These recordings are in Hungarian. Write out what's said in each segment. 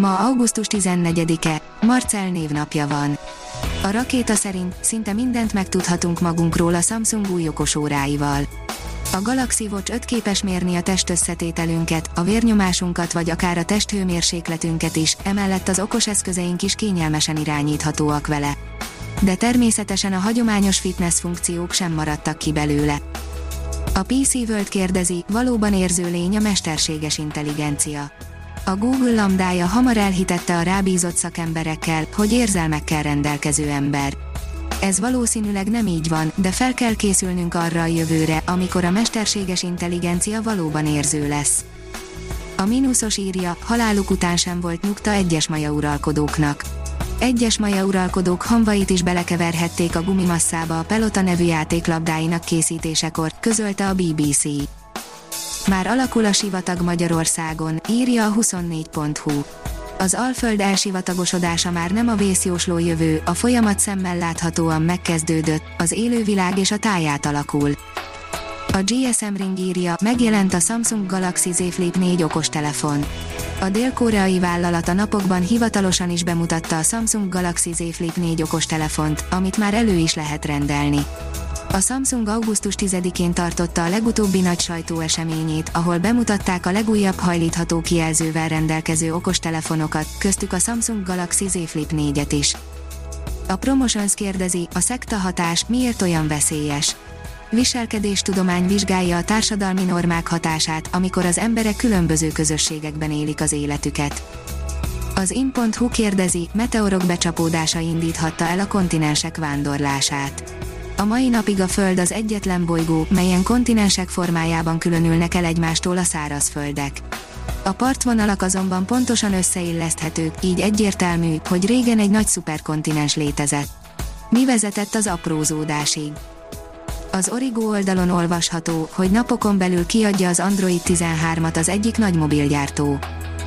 Ma augusztus 14-e, Marcel névnapja van. A rakéta szerint szinte mindent megtudhatunk magunkról a Samsung új okos óráival. A Galaxy Watch 5 képes mérni a testösszetételünket, a vérnyomásunkat vagy akár a testhőmérsékletünket is, emellett az okos eszközeink is kényelmesen irányíthatóak vele. De természetesen a hagyományos fitness funkciók sem maradtak ki belőle. A PC World kérdezi, valóban érző lény a mesterséges intelligencia a Google lambdája hamar elhitette a rábízott szakemberekkel, hogy érzelmekkel rendelkező ember. Ez valószínűleg nem így van, de fel kell készülnünk arra a jövőre, amikor a mesterséges intelligencia valóban érző lesz. A mínuszos írja, haláluk után sem volt nyugta egyes maja uralkodóknak. Egyes maja uralkodók hamvait is belekeverhették a gumimasszába a Pelota nevű játéklabdáinak készítésekor, közölte a BBC. Már alakul a sivatag Magyarországon, írja a 24.hu. Az Alföld elsivatagosodása már nem a vészjósló jövő, a folyamat szemmel láthatóan megkezdődött, az élővilág és a táját alakul. A GSM Ring írja, megjelent a Samsung Galaxy Z Flip 4 okostelefon. A dél-koreai vállalat a napokban hivatalosan is bemutatta a Samsung Galaxy Z Flip 4 okostelefont, amit már elő is lehet rendelni. A Samsung augusztus 10-én tartotta a legutóbbi nagy sajtóeseményét, ahol bemutatták a legújabb hajlítható kijelzővel rendelkező okostelefonokat, köztük a Samsung Galaxy Z Flip 4-et is. A Promotions kérdezi, a szekta hatás miért olyan veszélyes? Viselkedéstudomány vizsgálja a társadalmi normák hatását, amikor az emberek különböző közösségekben élik az életüket. Az in.hu kérdezi, meteorok becsapódása indíthatta el a kontinensek vándorlását a mai napig a Föld az egyetlen bolygó, melyen kontinensek formájában különülnek el egymástól a szárazföldek. A partvonalak azonban pontosan összeilleszthetők, így egyértelmű, hogy régen egy nagy szuperkontinens létezett. Mi vezetett az aprózódásig? Az Origo oldalon olvasható, hogy napokon belül kiadja az Android 13-at az egyik nagy mobilgyártó.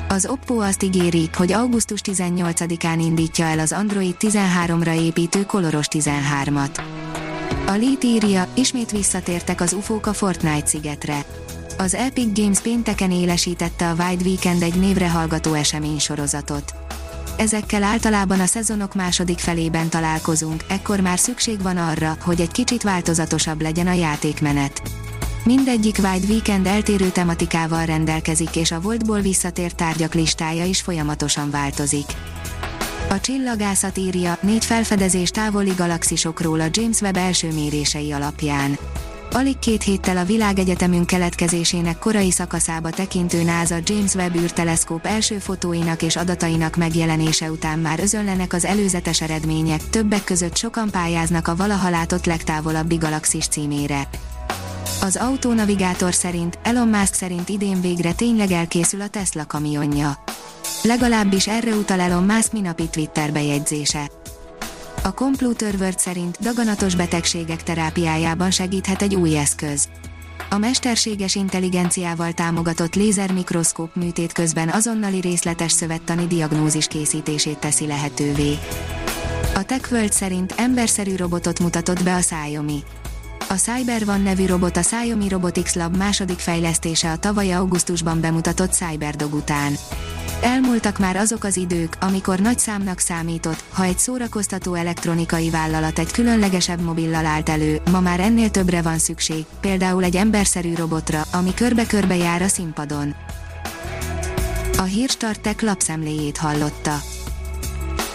Az Oppo azt ígéri, hogy augusztus 18-án indítja el az Android 13-ra építő koloros 13-at. A Lead írja, ismét visszatértek az UFO-k a Fortnite szigetre. Az Epic Games pénteken élesítette a Wide Weekend egy névre hallgató esemény sorozatot. Ezekkel általában a szezonok második felében találkozunk, ekkor már szükség van arra, hogy egy kicsit változatosabb legyen a játékmenet. Mindegyik Wide Weekend eltérő tematikával rendelkezik és a voltból visszatért tárgyak listája is folyamatosan változik. A csillagászat írja, négy felfedezés távoli galaxisokról a James Webb első mérései alapján. Alig két héttel a világegyetemünk keletkezésének korai szakaszába tekintő NASA James Webb űrteleszkóp első fotóinak és adatainak megjelenése után már özönlenek az előzetes eredmények, többek között sokan pályáznak a valaha látott legtávolabbi galaxis címére. Az autónavigátor szerint, Elon Musk szerint idén végre tényleg elkészül a Tesla kamionja. Legalábbis erre utal Elon Musk minapi Twitter bejegyzése. A Computer World szerint daganatos betegségek terápiájában segíthet egy új eszköz. A mesterséges intelligenciával támogatott lézermikroszkóp műtét közben azonnali részletes szövettani diagnózis készítését teszi lehetővé. A TechWorld szerint emberszerű robotot mutatott be a Xiaomi. A Cyber nevű robot a Xiaomi Robotics Lab második fejlesztése a tavaly augusztusban bemutatott Cyberdog után. Elmúltak már azok az idők, amikor nagy számnak számított, ha egy szórakoztató elektronikai vállalat egy különlegesebb mobillal állt elő, ma már ennél többre van szükség, például egy emberszerű robotra, ami körbe-körbe jár a színpadon. A Hírstartek lapszemléjét hallotta.